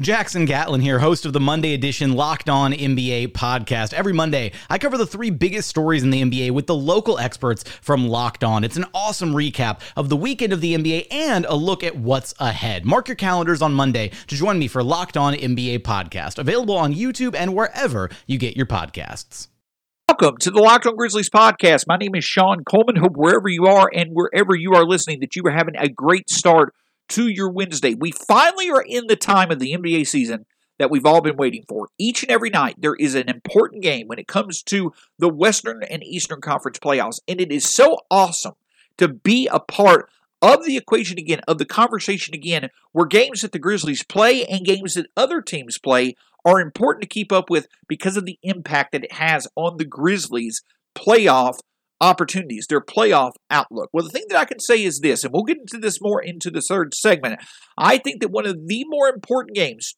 Jackson Gatlin here, host of the Monday edition Locked On NBA podcast. Every Monday, I cover the three biggest stories in the NBA with the local experts from Locked On. It's an awesome recap of the weekend of the NBA and a look at what's ahead. Mark your calendars on Monday to join me for Locked On NBA podcast, available on YouTube and wherever you get your podcasts. Welcome to the Locked On Grizzlies podcast. My name is Shawn Coleman. Hope wherever you are and wherever you are listening that you are having a great start to your Wednesday. We finally are in the time of the NBA season that we've all been waiting for. Each and every night, there is an important game when it comes to the Western and Eastern Conference playoffs. And it is so awesome to be a part of the equation again, of the conversation again, where games that the Grizzlies play and games that other teams play are important to keep up with because of the impact that it has on the Grizzlies' playoff opportunities, their playoff outlook. Well, the thing that I can say is this, and we'll get into this more into the third segment. I think that one of the more important games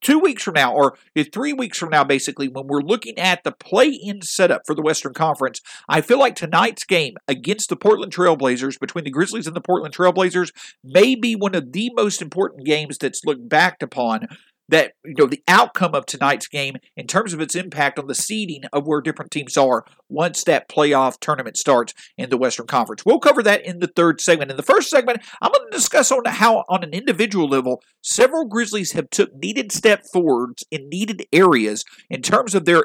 two weeks from now, or three weeks from now, basically, when we're looking at the play in setup for the Western Conference, I feel like tonight's game against the Portland Trailblazers, between the Grizzlies and the Portland Trailblazers, may be one of the most important games that's looked back upon that you know the outcome of tonight's game in terms of its impact on the seeding of where different teams are once that playoff tournament starts in the Western Conference. We'll cover that in the third segment. In the first segment, I'm going to discuss on how on an individual level several Grizzlies have took needed step forwards in needed areas in terms of their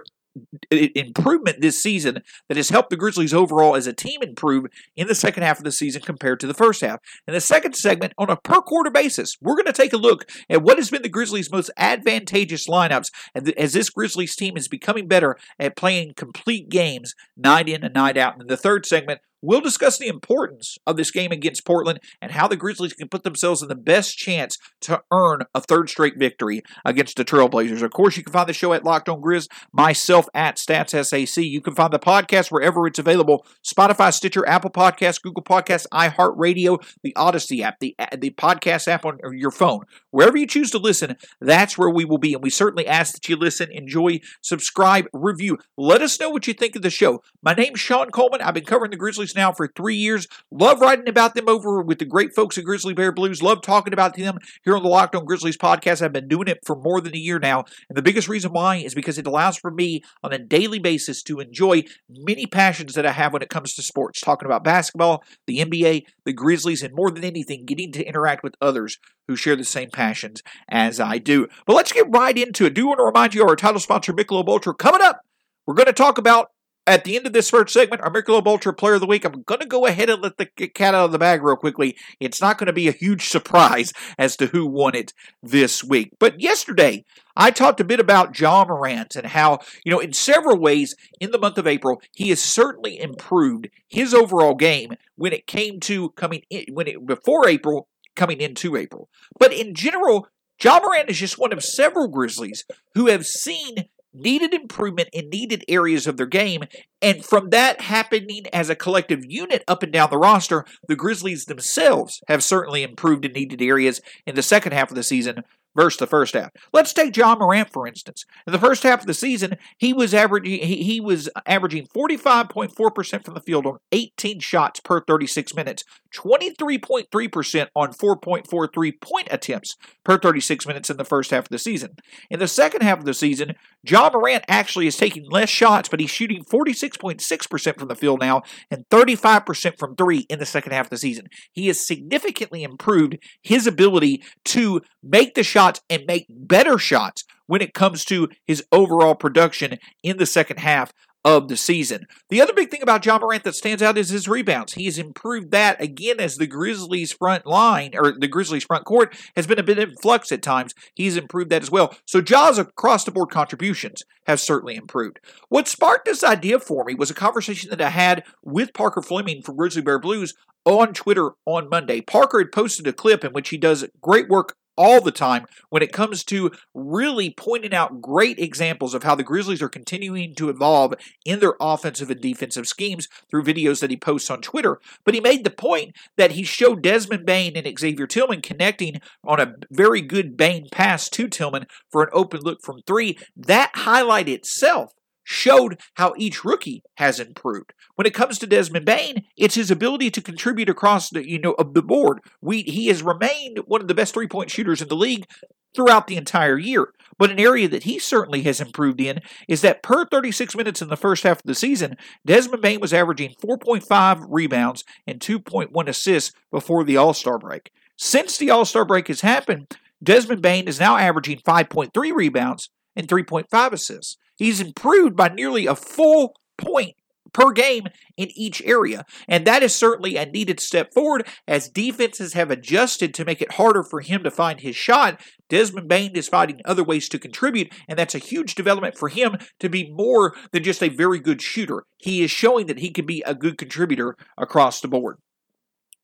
improvement this season that has helped the Grizzlies overall as a team improve in the second half of the season compared to the first half. In the second segment, on a per quarter basis, we're going to take a look at what has been the Grizzlies' most advantageous lineups as this Grizzlies team is becoming better at playing complete games night in and night out. In the third segment, We'll discuss the importance of this game against Portland and how the Grizzlies can put themselves in the best chance to earn a third straight victory against the Trailblazers. Of course, you can find the show at Locked On Grizz, myself at StatsSAC. You can find the podcast wherever it's available Spotify, Stitcher, Apple Podcasts, Google Podcasts, iHeartRadio, the Odyssey app, the, the podcast app on your phone. Wherever you choose to listen, that's where we will be. And we certainly ask that you listen, enjoy, subscribe, review. Let us know what you think of the show. My name's Shawn Coleman. I've been covering the Grizzlies now for three years. Love writing about them over with the great folks at Grizzly Bear Blues. Love talking about them here on the Locked On Grizzlies podcast. I've been doing it for more than a year now. And the biggest reason why is because it allows for me on a daily basis to enjoy many passions that I have when it comes to sports. Talking about basketball, the NBA, the Grizzlies, and more than anything, getting to interact with others who share the same passions as I do. But let's get right into it. Do want to remind you of our title sponsor, Michelob Ultra, coming up. We're going to talk about at the end of this first segment, our Michelob Ultra Player of the Week, I'm going to go ahead and let the cat out of the bag real quickly. It's not going to be a huge surprise as to who won it this week. But yesterday, I talked a bit about Ja Morant and how, you know, in several ways in the month of April, he has certainly improved his overall game when it came to coming in, when it, before April, coming into April. But in general, Ja Morant is just one of several Grizzlies who have seen needed improvement in needed areas of their game. And from that happening as a collective unit up and down the roster, the Grizzlies themselves have certainly improved in needed areas in the second half of the season versus the first half. Let's take Ja Morant for instance. In the first half of the season, he was averaging he, he was averaging 45.4% from the field on 18 shots per 36 minutes, 23.3% on 4.43 point attempts per 36 minutes in the first half of the season. In the second half of the season, Ja Morant actually is taking less shots, but he's shooting 46.6% from the field now and 35% from 3 in the second half of the season. He has significantly improved his ability to make the shots and make better shots when it comes to his overall production in the second half of the season. The other big thing about Ja Morant that stands out is his rebounds. He has improved that again as the Grizzlies front line or the Grizzlies front court has been a bit in flux at times. He's improved that as well. So Ja's across the board contributions have certainly improved. What sparked this idea for me was a conversation that I had with Parker Fleming from Grizzly Bear Blues on Twitter on Monday. Parker had posted a clip in which he does great work all the time when it comes to really pointing out great examples of how the Grizzlies are continuing to evolve in their offensive and defensive schemes through videos that he posts on Twitter. But he made the point that he showed Desmond Bane and Xavier Tillman connecting on a very good Bane pass to Tillman for an open look from three. That highlight itself showed how each rookie has improved. When it comes to Desmond Bane, it's his ability to contribute across the you know of the board. We he has remained one of the best three point shooters in the league throughout the entire year. But an area that he certainly has improved in is that per 36 minutes in the first half of the season, Desmond Bane was averaging 4.5 rebounds and 2.1 assists before the All Star break. Since the All Star break has happened, Desmond Bane is now averaging 5.3 rebounds and 3.5 assists. He's improved by nearly a full point per game in each area. And that is certainly a needed step forward as defenses have adjusted to make it harder for him to find his shot. Desmond Bane is finding other ways to contribute, and that's a huge development for him to be more than just a very good shooter. He is showing that he can be a good contributor across the board.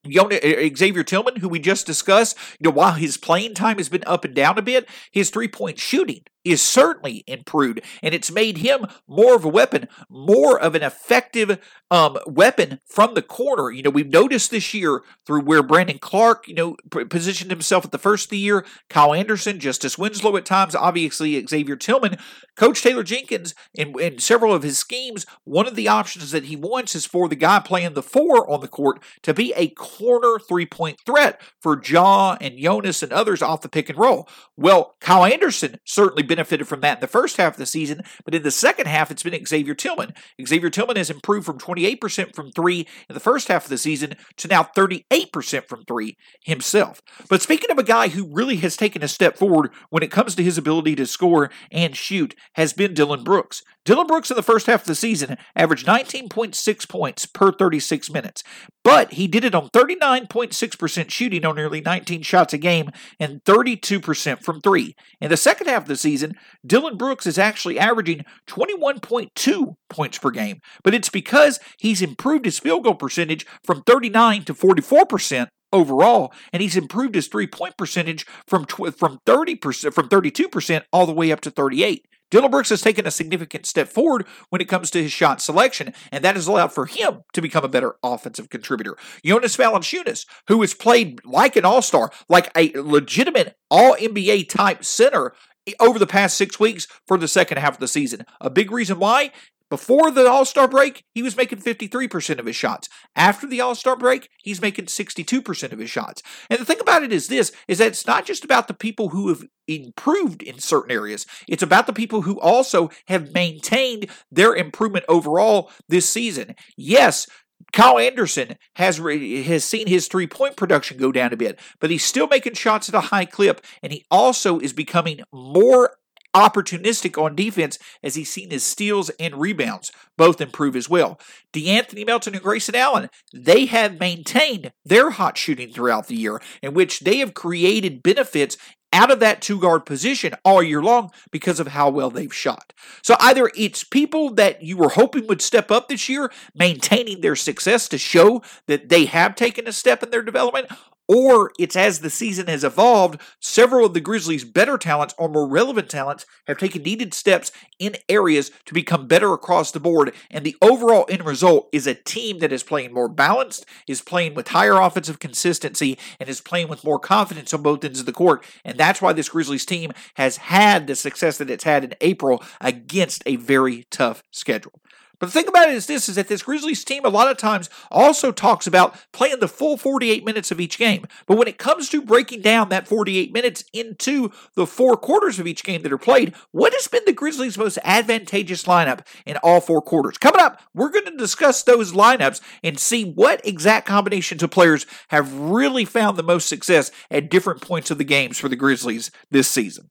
Xavier Tillman, who we just discussed, you know, while his playing time has been up and down a bit, his three point shooting is certainly improved, and it's made him more of a weapon, more of an effective um, weapon from the corner. You know, we've noticed this year through where Brandon Clarke, you know, positioned himself at the first of the year, Kyle Anderson, Justice Winslow at times, obviously Xavier Tillman. Coach Taylor Jenkins, in, in several of his schemes, one of the options that he wants is for the guy playing the four on the court to be a corner three point threat for Ja and Jonas and others off the pick and roll. Well, Kyle Anderson certainly benefited from that in the first half of the season, but in the second half, it's been Xavier Tillman. Xavier Tillman has improved from 28% from three in the first half of the season to now 38% from three himself. But speaking of a guy who really has taken a step forward when it comes to his ability to score and shoot, has been Dillon Brooks. Dillon Brooks in the first half of the season averaged 19.6 points per 36 minutes, but he did it on 39.6% shooting on nearly 19 shots a game and 32% from three. In the second half of the season, Dillon Brooks is actually averaging 21.2 points per game, but it's because he's improved his field goal percentage from 39 to 44% overall, and he's improved his three point percentage from tw- from 30% from 32% all the way up to 38. Dillon Brooks has taken a significant step forward when it comes to his shot selection, and that has allowed for him to become a better offensive contributor. Jonas Valanciunas, who has played like an all-star, like a legitimate all-NBA type center eh, over the past six weeks for the second half of the season. A big reason why before the All Star break, he was making 53% of his shots. After the All Star break, he's making 62% of his shots. And the thing about it is this is that it's not just about the people who have improved in certain areas. It's about the people who also have maintained their improvement overall this season. Yes, Kyle Anderson has has seen his three point production go down a bit, but he's still making shots at a high clip, and he also is becoming more opportunistic on defense as he's seen his steals and rebounds both improve as well. De'Anthony Melton and Grayson Allen, they have maintained their hot shooting throughout the year, in which they have created benefits out of that two guard position all year long because of how well they've shot. So either it's people that you were hoping would step up this year, maintaining their success to show that they have taken a step in their development, or it's as the season has evolved, several of the Grizzlies' better talents or more relevant talents have taken needed steps in areas to become better across the board. And the overall end result is a team that is playing more balanced, is playing with higher offensive consistency, and is playing with more confidence on both ends of the court. And that's why this Grizzlies team has had the success that it's had in April against a very tough schedule. But the thing about it is this is that this Grizzlies team a lot of times also talks about playing the full 48 minutes of each game. But when it comes to breaking down that 48 minutes into the four quarters of each game that are played, what has been the Grizzlies' most advantageous lineup in all four quarters? Coming up, we're going to discuss those lineups and see what exact combinations of players have really found the most success at different points of the games for the Grizzlies this season.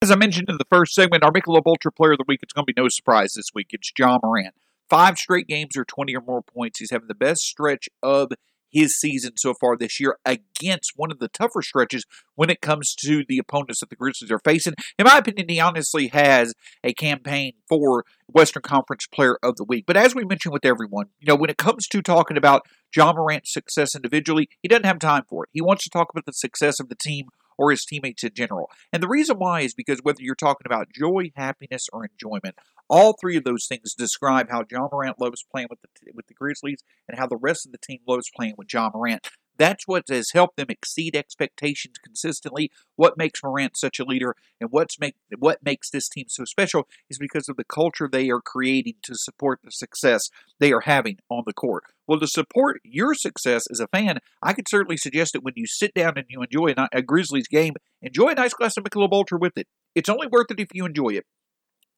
As I mentioned in the first segment, our Michelob Ultra Player of the Week, it's going to be no surprise this week. It's Ja Morant. Five straight games or 20 or more points. He's having the best stretch of his season so far this year against one of the tougher stretches when it comes to the opponents that the Grizzlies are facing. In my opinion, he honestly has a campaign for Western Conference Player of the Week. But as we mentioned with everyone, you know, when it comes to talking about Ja Morant's success individually, he doesn't have time for it. He wants to talk about the success of the team or his teammates in general. And the reason why is because whether you're talking about joy, happiness, or enjoyment, all three of those things describe how Ja Morant loves playing with the with the Grizzlies and how the rest of the team loves playing with Ja Morant. That's what has helped them exceed expectations consistently. What makes Morant such a leader and what's make what makes this team so special is because of the culture they are creating to support the success they are having on the court. Well, to support your success as a fan, I could certainly suggest that when you sit down and you enjoy a, a Grizzlies game, enjoy a nice glass of Michelob Ultra with it. It's only worth it if you enjoy it.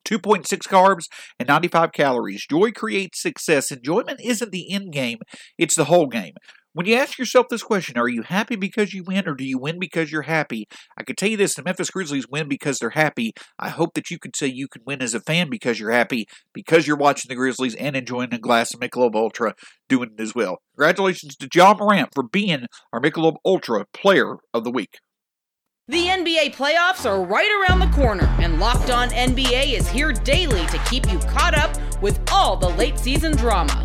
2.6 carbs and 95 calories. Joy creates success. Enjoyment isn't the end game, it's the whole game. When you ask yourself this question, are you happy because you win or do you win because you're happy? I can tell you this the Memphis Grizzlies win because they're happy. I hope that you could say you can win as a fan because you're happy, because you're watching the Grizzlies and enjoying a glass of Michelob Ultra doing it as well. Congratulations to Ja Morant for being our Michelob Ultra Player of the Week. The NBA playoffs are right around the corner, and Locked On NBA is here daily to keep you caught up with all the late season drama.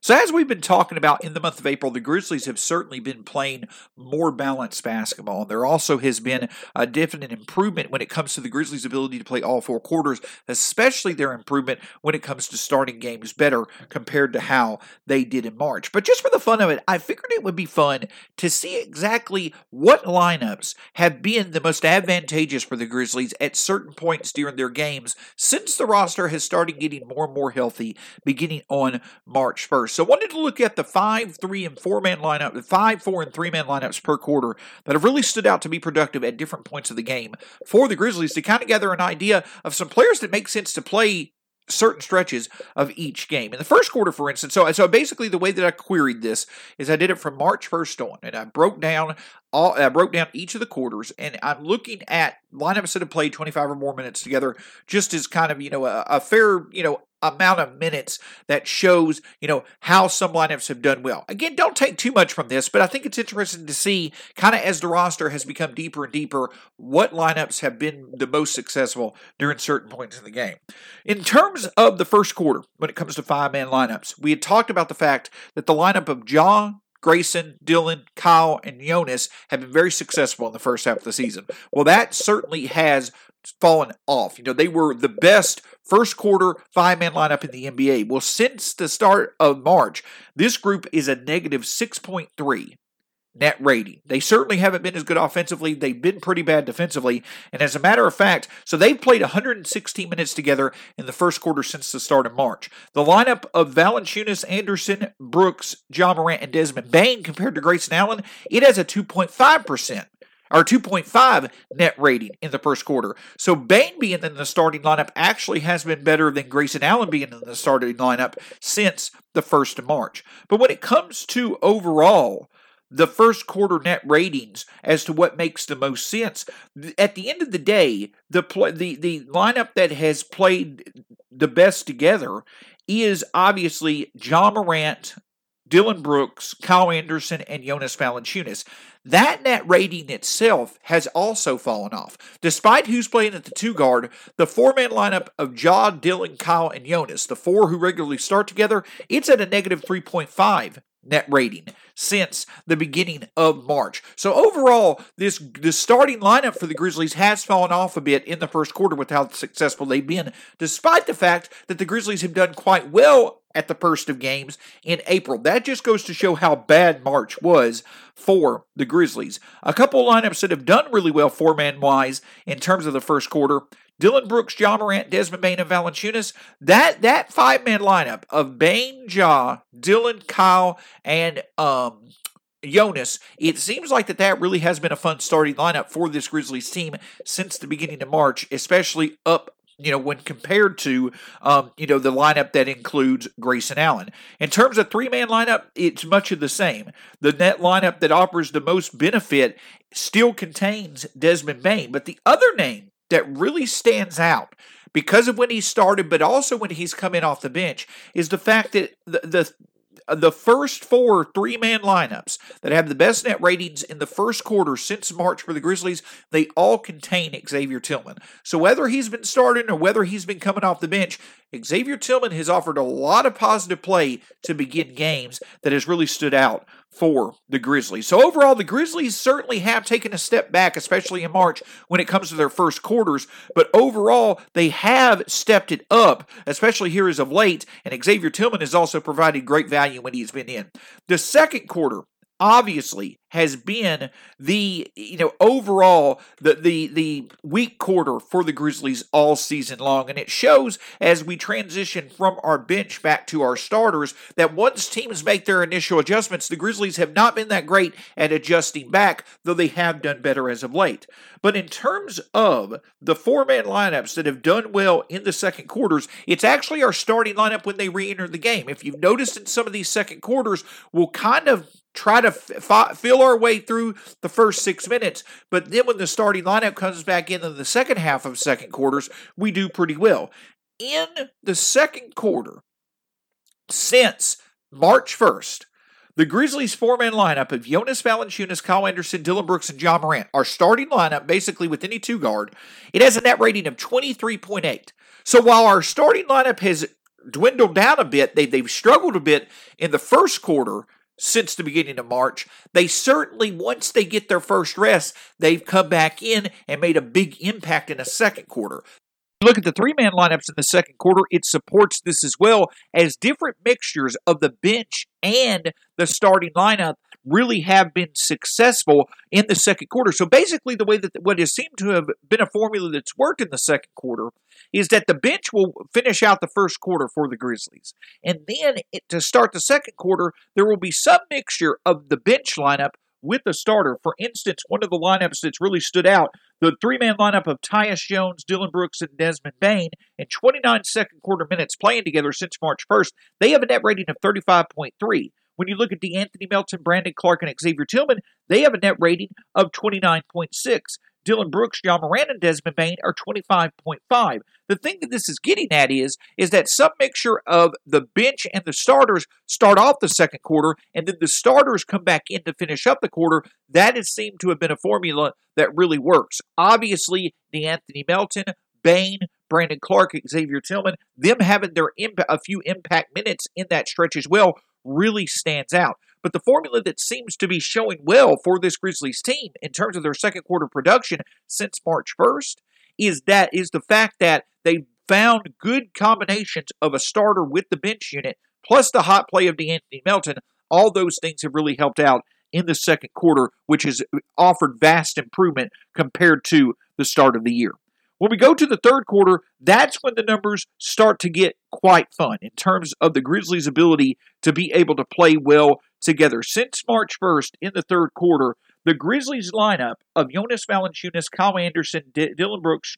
So, as we've been talking about in the month of April, the Grizzlies have certainly been playing more balanced basketball. There also has been a definite improvement when it comes to the Grizzlies' ability to play all four quarters, especially their improvement when it comes to starting games better compared to how they did in March. But just for the fun of it, I figured it would be fun to see exactly what lineups have been the most advantageous for the Grizzlies at certain points during their games since the roster has started getting more and more healthy beginning on March 1st. So I wanted to look at the five, three, and four man lineup, the five, four, and three man lineups per quarter that have really stood out to be productive at different points of the game for the Grizzlies to kind of gather an idea of some players that make sense to play certain stretches of each game. In the first quarter, for instance, so so basically the way that I queried this is I did it from March 1st on, and I broke down all I broke down each of the quarters, and I'm looking at lineups that have played 25 or more minutes together, just as kind of you know a, a fair you know amount of minutes that shows, you know, how some lineups have done well. Again, don't take too much from this, but I think it's interesting to see kind of as the roster has become deeper and deeper, what lineups have been the most successful during certain points in the game. In terms of the first quarter, when it comes to five man lineups, we had talked about the fact that the lineup of Ja, Grayson, Dillon, Kyle, and Jonas have been very successful in the first half of the season. Well, that certainly has fallen off. You know, they were the best first quarter five man lineup in the NBA. Well, since the start of March, this group is a negative 6.3 net rating. They certainly haven't been as good offensively. They've been pretty bad defensively. And as a matter of fact, so they've played 116 minutes together in the first quarter since the start of March. The lineup of Valanciunas, Anderson, Brooks, Ja Morant, and Desmond Bane compared to Grayson Allen, it has a 2.5% or 2.5 net rating in the first quarter. So Bane being in the starting lineup actually has been better than Grayson Allen being in the starting lineup since the 1st of March. But when it comes to overall, the first quarter net ratings as to what makes the most sense. At the end of the day, the play, the the lineup that has played the best together is obviously Ja Morant, Dillon Brooks, Kyle Anderson, and Jonas Valanciunas. That net rating itself has also fallen off. Despite who's playing at the two guard, the four man lineup of Ja, Dillon, Kyle, and Jonas, the four who regularly start together, it's at a negative 3.5 net rating since the beginning of March. So overall, this the starting lineup for the Grizzlies has fallen off a bit in the first quarter with how successful they've been, despite the fact that the Grizzlies have done quite well at the first of games in April. That just goes to show how bad March was for the Grizzlies. A couple lineups that have done really well four man wise in terms of the first quarter. Dillon Brooks, Ja Morant, Desmond Bane, and Valanciunas. That that five man lineup of Bane, Ja, Dillon, Kyle, and um, Jonas, it seems like that that really has been a fun starting lineup for this Grizzlies team since the beginning of March, especially up you know, when compared to, um, you know, the lineup that includes Grayson Allen. In terms of three man lineup, it's much of the same. The net lineup that offers the most benefit still contains Desmond Bane, but the other name that really stands out because of when he started, but also when he's coming off the bench, is the fact that the, the the first four three man lineups that have the best net ratings in the first quarter since March for the Grizzlies, they all contain Xavier Tillman. So whether he's been starting or whether he's been coming off the bench, Xavier Tillman has offered a lot of positive play to begin games that has really stood out for the Grizzlies. So overall, the Grizzlies certainly have taken a step back, especially in March when it comes to their first quarters. But overall, they have stepped it up, especially here as of late. And Xavier Tillman has also provided great value when he's been in. The second quarter, obviously has been the you know overall the the the weak quarter for the Grizzlies all season long. And it shows as we transition from our bench back to our starters that once teams make their initial adjustments the Grizzlies have not been that great at adjusting back though they have done better as of late. But in terms of the four man lineups that have done well in the second quarters it's actually our starting lineup when they re-enter the game. If you've noticed in some of these second quarters we'll kind of try to f- feel our way through the first six minutes. But then when the starting lineup comes back in in the second half of second quarters, we do pretty well. In the second quarter, since March 1st, the Grizzlies' four-man lineup of Jonas Valanciunas, Kyle Anderson, Dillon Brooks, and Ja Morant, our starting lineup, basically with any two guard, it has a net rating of 23.8. So while our starting lineup has dwindled down a bit, they, they've struggled a bit in the first quarter since the beginning of March. They certainly, once they get their first rest, they've come back in and made a big impact in the second quarter. Look at the three man lineups in the second quarter, it supports this as well as different mixtures of the bench and the starting lineup really have been successful in the second quarter. So basically, the way that what has seemed to have been a formula that's worked in the second quarter is that the bench will finish out the first quarter for the Grizzlies. And then it, to start the second quarter, there will be some mixture of the bench lineup with the starter. For instance, one of the lineups that's really stood out, the three-man lineup of Tyus Jones, Dillon Brooks, and Desmond Bane in 29 second quarter minutes playing together since March 1st, they have a net rating of 35.3. When you look at De'Anthony Melton, Brandon Clarke, and Xavier Tillman, they have a net rating of 29.6. Dillon Brooks, Ja Morant, and Desmond Bane are 25.5. The thing that this is getting at is, is that some mixture of the bench and the starters start off the second quarter, and then the starters come back in to finish up the quarter. That has seemed to have been a formula that really works. Obviously, De'Anthony Melton, Bane, Brandon Clarke, Xavier Tillman, them having their imp- a few impact minutes in that stretch as well really stands out. But the formula that seems to be showing well for this Grizzlies team in terms of their second quarter production since March 1st is that is the fact that they found good combinations of a starter with the bench unit plus the hot play of De'Anthony Melton. All those things have really helped out in the second quarter, which has offered vast improvement compared to the start of the year. When we go to the third quarter, that's when the numbers start to get quite fun in terms of the Grizzlies' ability to be able to play well together. Since March 1st in the third quarter, the Grizzlies lineup of Jonas Valanciunas, Kyle Anderson, D- Dillon Brooks,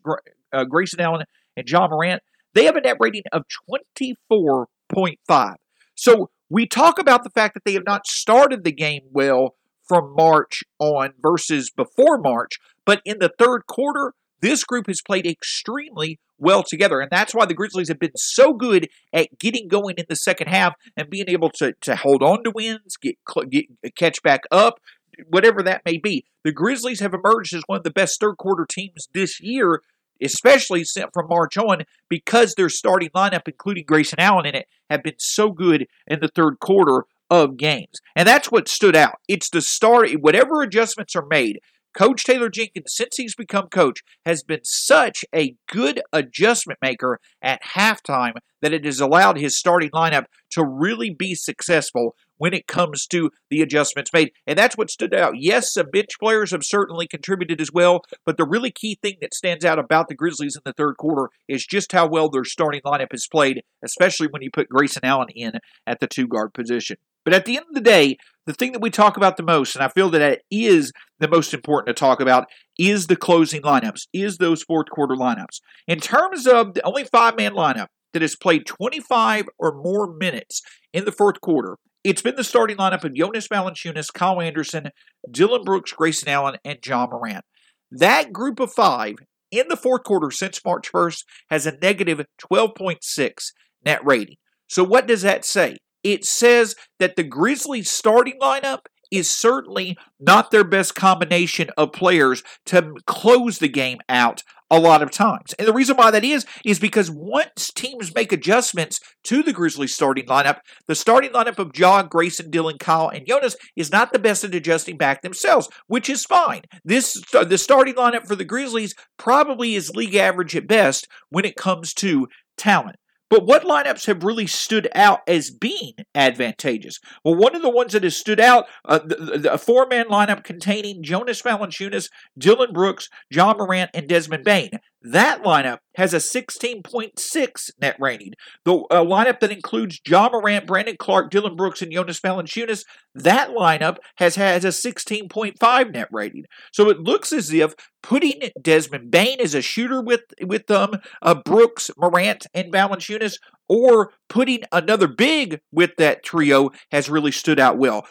uh, Grayson Allen, and Ja Morant, they have a net rating of 24.5. So we talk about the fact that they have not started the game well from March on versus before March. But in the third quarter, this group has played extremely well together. And that's why the Grizzlies have been so good at getting going in the second half and being able to, to hold on to wins, get, get catch back up, whatever that may be. The Grizzlies have emerged as one of the best third quarter teams this year, especially from March on, because their starting lineup, including Grayson Allen in it, have been so good in the third quarter of games. And that's what stood out. It's the start, whatever adjustments are made, Coach Taylor Jenkins, since he's become coach, has been such a good adjustment maker at halftime that it has allowed his starting lineup to really be successful when it comes to the adjustments made. And that's what stood out. Yes, some bench players have certainly contributed as well, but the really key thing that stands out about the Grizzlies in the third quarter is just how well their starting lineup has played, especially when you put Grayson Allen in at the two guard position. But at the end of the day, the thing that we talk about the most, and I feel that it is the most important to talk about, is the closing lineups, is those fourth quarter lineups. In terms of the only five man lineup that has played 25 or more minutes in the fourth quarter, it's been the starting lineup of Jonas Valanciunas, Kyle Anderson, Dillon Brooks, Grayson Allen, and Ja Morant. That group of five in the fourth quarter since March 1st has a negative 12.6 net rating. So, what does that say? It says that the Grizzlies starting lineup is certainly not their best combination of players to close the game out a lot of times. And the reason why that is, is because once teams make adjustments to the Grizzlies starting lineup, the starting lineup of Ja, Grayson, Dillon, Kyle, and Jonas is not the best at adjusting back themselves, which is fine. This the starting lineup for the Grizzlies probably is league average at best when it comes to talent. But what lineups have really stood out as being advantageous? Well, one of the ones that has stood out, uh, the, the, a four man lineup containing Jonas Valanciunas, Dillon Brooks, Ja Morant, and Desmond Bane. That lineup has a 16.6 net rating. The uh, lineup that includes Ja Morant, Brandon Clarke, Dillon Brooks, and Jonas Valanciunas, that lineup has has a 16.5 net rating. So it looks as if putting Desmond Bane as a shooter with with them, uh, Brooks, Morant, and Valanciunas, or putting another big with that trio has really stood out well.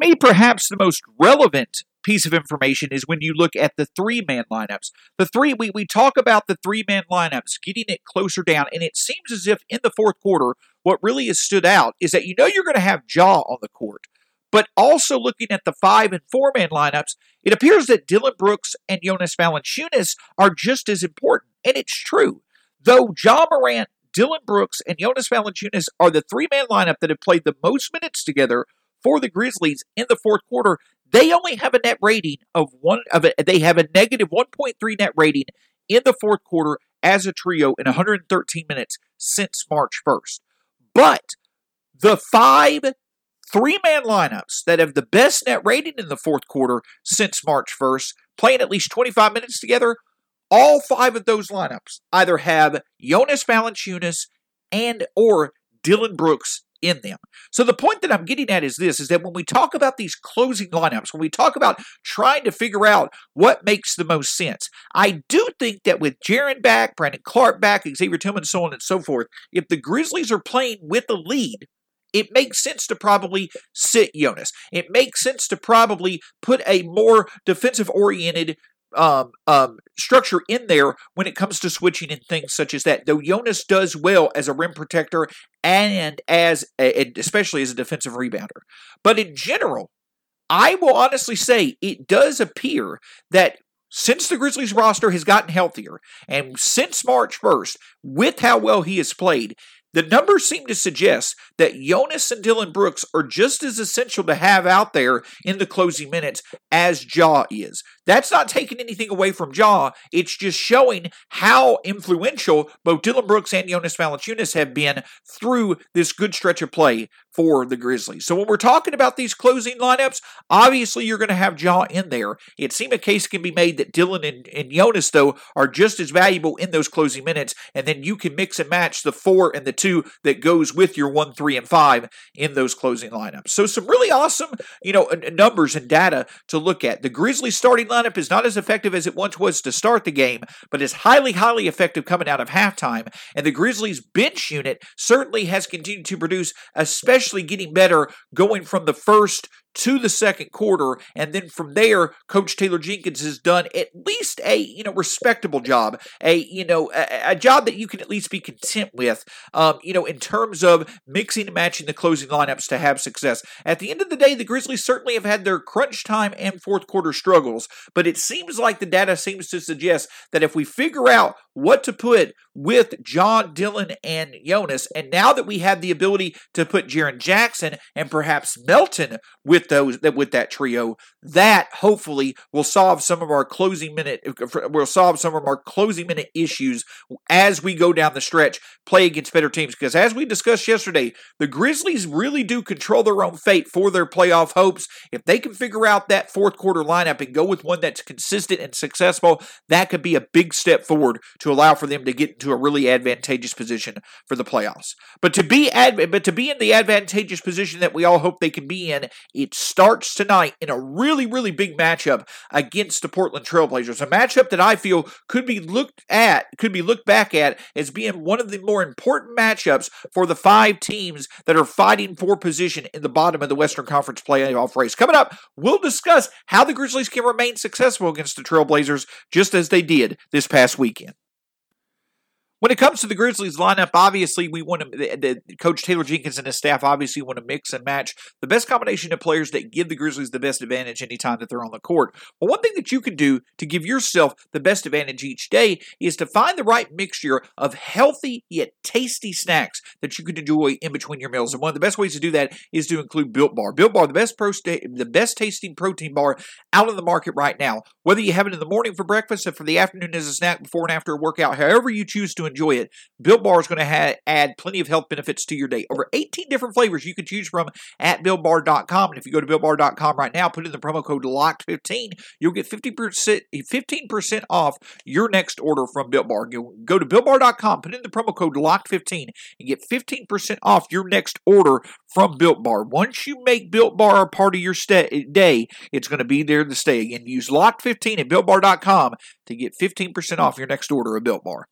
Me, perhaps the most relevant piece of information is when you look at the three man lineups. The three, we, we talk about the three man lineups, getting it closer down, and it seems as if in the fourth quarter, what really has stood out is that you know you're going to have Ja on the court. But also looking at the five and four man lineups, it appears that Dillon Brooks and Jonas Valanciunas are just as important. And it's true. Though Ja Morant, Dillon Brooks, and Jonas Valanciunas are the three man lineup that have played the most minutes together for the Grizzlies in the fourth quarter, they only have a net rating of one of it. They have a negative 1.3 net rating in the fourth quarter as a trio in 113 minutes since March 1st. But the five three man lineups that have the best net rating in the fourth quarter since March 1st, playing at least 25 minutes together, all five of those lineups either have Jonas Valanciunas and or Dillon Brooks in them. So the point that I'm getting at is this is that when we talk about these closing lineups, when we talk about trying to figure out what makes the most sense, I do think that with Jaren back, Brandon Clarke back, Xavier Tillman, so on and so forth, if the Grizzlies are playing with a lead, it makes sense to probably sit Jonas. It makes sense to probably put a more defensive oriented um, um, structure in there when it comes to switching and things such as that. Though Jonas does well as a rim protector and as a, especially as a defensive rebounder, but in general, I will honestly say it does appear that since the Grizzlies roster has gotten healthier and since March 1st, with how well he has played, the numbers seem to suggest that Jonas and Dillon Brooks are just as essential to have out there in the closing minutes as Ja is. That's not taking anything away from Ja. It's just showing how influential both Dillon Brooks and Jonas Valanciunas have been through this good stretch of play for the Grizzlies. So when we're talking about these closing lineups, obviously you're going to have Ja in there. It seems a case can be made that Dillon and, and Jonas, though, are just as valuable in those closing minutes, and then you can mix and match the four and the two that goes with your one, three, and five in those closing lineups. So some really awesome, you know, numbers and data to look at. The Grizzlies starting lineup is not as effective as it once was to start the game, but is highly, highly effective coming out of halftime. And the Grizzlies bench unit certainly has continued to produce, especially getting better going from the first to the second quarter. And then from there, Coach Taylor Jenkins has done at least a, you know, respectable job, a, you know, a, a job that you can at least be content with, um, you know, in terms of mixing and matching the closing lineups to have success. At the end of the day, the Grizzlies certainly have had their crunch time and fourth quarter struggles, but it seems like the data seems to suggest that if we figure out what to put with Ja Dillon and Jonas, and now that we have the ability to put Jaren Jackson and perhaps Melton with those that with that trio, that hopefully will solve some of our closing minute uh, will solve some of our closing minute issues as we go down the stretch, play against better teams. Because as we discussed yesterday, the Grizzlies really do control their own fate for their playoff hopes. If they can figure out that fourth quarter lineup and go with one that's consistent and successful, that could be a big step forward to allow for them to get into a really advantageous position for the playoffs. But to be ad- but to be in the advantageous position that we all hope they can be in, it starts tonight in a really really big matchup against the Portland Trailblazers, a matchup that I feel could be looked at could be looked back at as being one of the more important matchups for the five teams that are fighting for position in the bottom of the Western Conference playoff race. Coming up, we'll discuss how the Grizzlies can remain successful against the Trailblazers just as they did this past weekend. When it comes to the Grizzlies lineup, obviously we want to. The, the, Coach Taylor Jenkins and his staff obviously want to mix and match the best combination of players that give the Grizzlies the best advantage anytime that they're on the court. But one thing that you can do to give yourself the best advantage each day is to find the right mixture of healthy yet tasty snacks that you can enjoy in between your meals. And one of the best ways to do that is to include Built Bar. Built Bar, the best pro the best tasting protein bar out in the market right now. Whether you have it in the morning for breakfast or for the afternoon as a snack before and after a workout, however you choose to enjoy it. Built Bar is going to ha- add plenty of health benefits to your day. Over 18 different flavors you can choose from at BuiltBar.com. And if you go to BuiltBar.com right now, put in the promo code LOCKED15, you'll get 50%, 15% off your next order from Built Bar. You go to BuiltBar.com, put in the promo code LOCKED15, and get 15% off your next order from Built Bar. Once you make Built Bar a part of your day, it's going to be there to stay. Again, use LOCKED15 at BuiltBar.com to get 15% off your next order of Built Bar.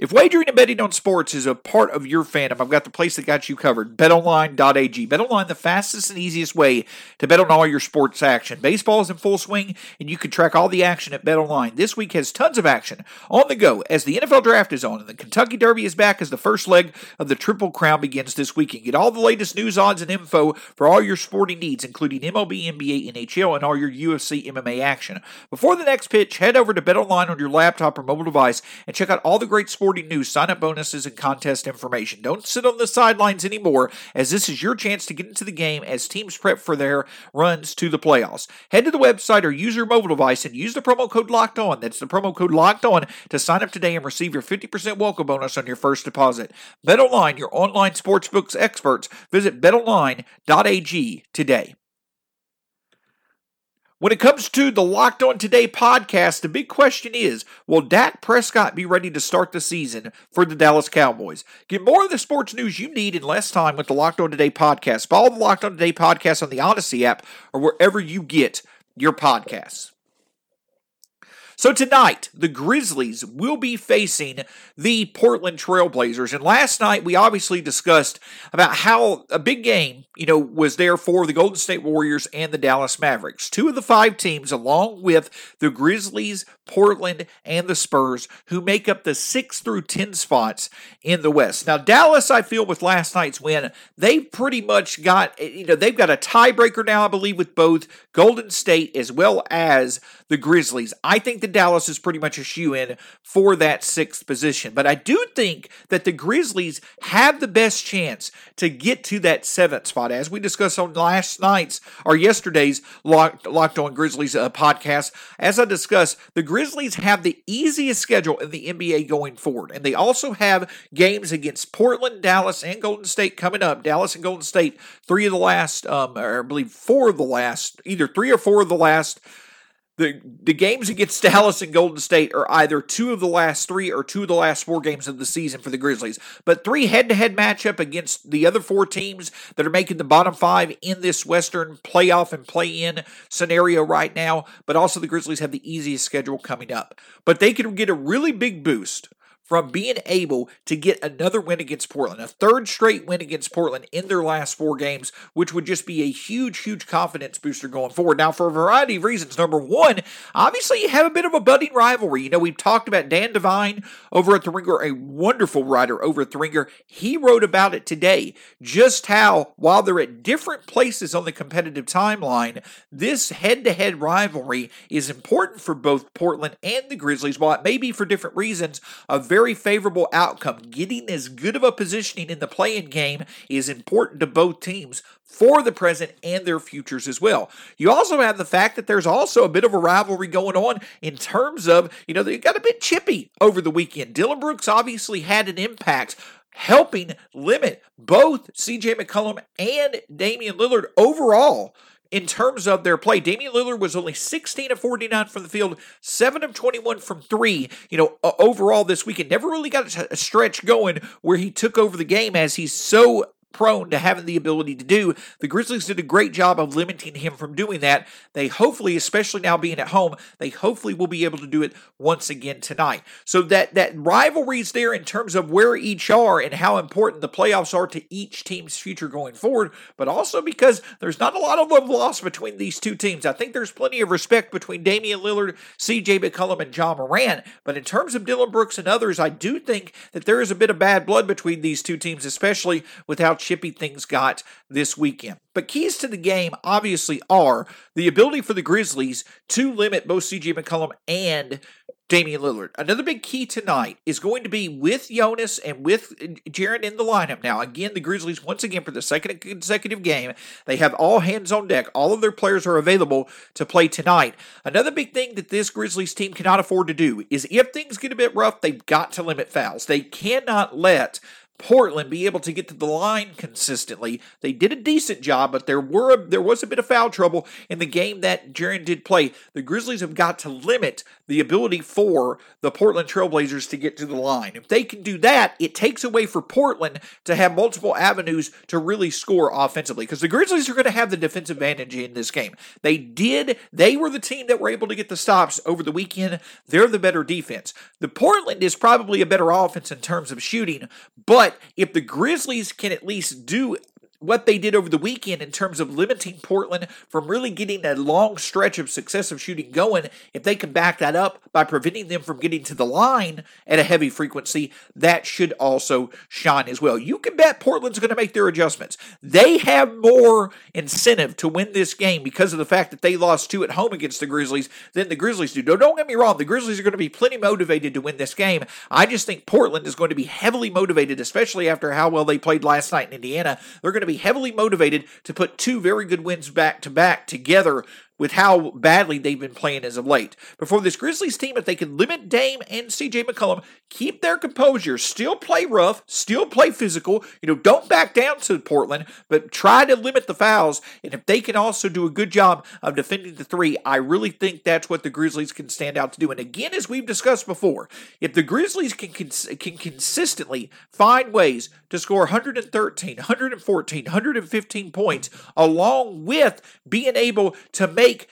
If wagering and betting on sports is a part of your fandom, I've got the place that got you covered. BetOnline.ag. BetOnline, the fastest and easiest way to bet on all your sports action. Baseball is in full swing, and you can track all the action at BetOnline. This week has tons of action on the go as the NFL Draft is on, and the Kentucky Derby is back as the first leg of the Triple Crown begins this weekend. Get all the latest news, odds, and info for all your sporting needs, including MLB, NBA, NHL, and all your UFC MMA action. Before the next pitch, head over to BetOnline on your laptop or mobile device and check out all the great sports sporting news, sign up bonuses, and contest information. Don't sit on the sidelines anymore, as this is your chance to get into the game as teams prep for their runs to the playoffs. Head to the website or use your mobile device and use the promo code Locked On. That's the promo code Locked On to sign up today and receive your 50% welcome bonus on your first deposit. BetOnline, your online sportsbooks experts. Visit betonline.ag today. When it comes to the Locked On Today podcast, the big question is Will Dak Prescott be ready to start the season for the Dallas Cowboys? Get more of the sports news you need in less time with the Locked On Today podcast. Follow the Locked On Today podcast on the Odyssey app or wherever you get your podcasts. So tonight, the Grizzlies will be facing the Portland Trailblazers. And last night, we obviously discussed about how a big game, you know, was there for the Golden State Warriors and the Dallas Mavericks. Two of the five teams, along with the Grizzlies, Portland, and the Spurs, who make up the six through 10 spots in the West. Now, Dallas, I feel, with last night's win, they pretty much got, you know, they've got a tiebreaker now, I believe, with both Golden State as well as the Grizzlies. I think the Dallas is pretty much a shoe in for that sixth position. But I do think that the Grizzlies have the best chance to get to that seventh spot. As we discussed on last night's or yesterday's Locked, Locked on Grizzlies uh, podcast, as I discussed, the Grizzlies have the easiest schedule in the NBA going forward. And they also have games against Portland, Dallas, and Golden State coming up. Dallas and Golden State, three of the last, um, or I believe four of the last, either three or four of the last the the games against Dallas and Golden State are either two of the last three or two of the last four games of the season for the Grizzlies. But three head to head matchup against the other four teams that are making the bottom five in this Western playoff and play in scenario right now. But also the Grizzlies have the easiest schedule coming up. But they can get a really big boost from being able to get another win against Portland, a third straight win against Portland in their last four games, which would just be a huge, huge confidence booster going forward. Now, for a variety of reasons, number one, obviously you have a bit of a budding rivalry. You know, we've talked about Dan Devine over at the Ringer, a wonderful writer over at the Ringer. He wrote about it today, just how while they're at different places on the competitive timeline, this head-to-head rivalry is important for both Portland and the Grizzlies. While it may be for different reasons, a very favorable outcome. Getting as good of a positioning in the playing game is important to both teams for the present and their futures as well. You also have the fact that there's also a bit of a rivalry going on in terms of, you know, they got a bit chippy over the weekend. Dillon Brooks obviously had an impact helping limit both CJ McCollum and Damian Lillard overall in terms of their play. Damian Lillard was only 16 of 49 from the field, 7 of 21 from 3. You know, overall this weekend, never really got a stretch going where he took over the game as he's so prone to having the ability to do. The Grizzlies did a great job of limiting him from doing that. They hopefully, especially now being at home, they hopefully will be able to do it once again tonight. So that that rivalry's there in terms of where each are and how important the playoffs are to each team's future going forward, but also because there's not a lot of love lost between these two teams. I think there's plenty of respect between Damian Lillard, CJ McCollum, and Ja Morant. But in terms of Dillon Brooks and others, I do think that there is a bit of bad blood between these two teams, especially with how chippy things got this weekend. But keys to the game obviously are the ability for the Grizzlies to limit both CJ McCollum and Damian Lillard. Another big key tonight is going to be with Jonas and with uh, Jaren in the lineup. Now, again, the Grizzlies, once again, for the second consecutive game, they have all hands on deck. All of their players are available to play tonight. Another big thing that this Grizzlies team cannot afford to do is if things get a bit rough, they've got to limit fouls. They cannot let Portland be able to get to the line consistently. They did a decent job, but there were a, there was a bit of foul trouble in the game that Jaren did play. The Grizzlies have got to limit the ability for the Portland Trailblazers to get to the line. If they can do that, it takes away for Portland to have multiple avenues to really score offensively because the Grizzlies are going to have the defensive advantage in this game. They did. They were the team that were able to get the stops over the weekend. They're the better defense. The Portland is probably a better offense in terms of shooting, but but if the Grizzlies can at least do what they did over the weekend in terms of limiting Portland from really getting a long stretch of successive shooting going, if they can back that up by preventing them from getting to the line at a heavy frequency, that should also shine as well. You can bet Portland's going to make their adjustments. They have more incentive to win this game because of the fact that they lost two at home against the Grizzlies than the Grizzlies do. Don't get me wrong, the Grizzlies are going to be plenty motivated to win this game. I just think Portland is going to be heavily motivated, especially after how well they played last night in Indiana. They're going to be heavily motivated to put two very good wins back to back together with how badly they've been playing as of late. But for this Grizzlies team, if they can limit Dame and CJ McCollum, keep their composure, still play rough, still play physical, you know, don't back down to Portland, but try to limit the fouls. And if they can also do a good job of defending the three, I really think that's what the Grizzlies can stand out to do. And again, as we've discussed before, if the Grizzlies can, can consistently find ways to score 113, 114, 115 points, along with being able to make make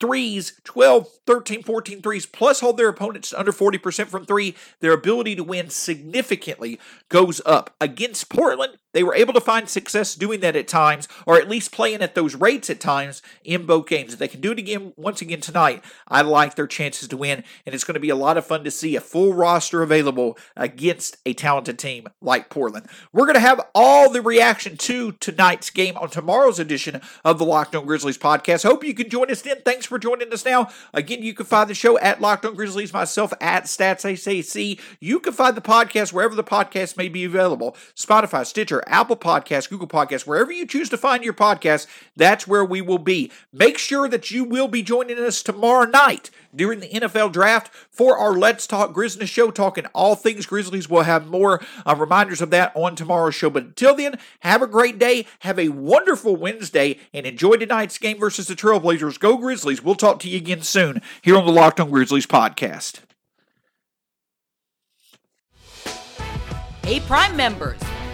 threes, 12, 13, 14 threes, plus hold their opponents under 40% from three, their ability to win significantly goes up. Against Portland, they were able to find success doing that at times, or at least playing at those rates at times in both games. If they can do it again once again tonight, I like their chances to win, and it's going to be a lot of fun to see a full roster available against a talented team like Portland. We're going to have all the reaction to tonight's game on tomorrow's edition of the Locked On Grizzlies podcast. Hope you can join us then. Thanks for joining us now. Again, you can find the show at Locked On Grizzlies, myself at StatsACC. You can find the podcast wherever the podcast may be available Spotify, Stitcher, Apple Podcasts, Google Podcasts, wherever you choose to find your podcast, that's where we will be. Make sure that you will be joining us tomorrow night during the NFL draft for our Let's Talk Grizzlies show, talking all things Grizzlies. We'll have more uh, reminders of that on tomorrow's show. But until then, have a great day, have a wonderful Wednesday, and enjoy tonight's game versus the Trailblazers. Go Grizzlies. We'll talk to you again soon here on the Locked on Grizzlies podcast. Hey, Prime members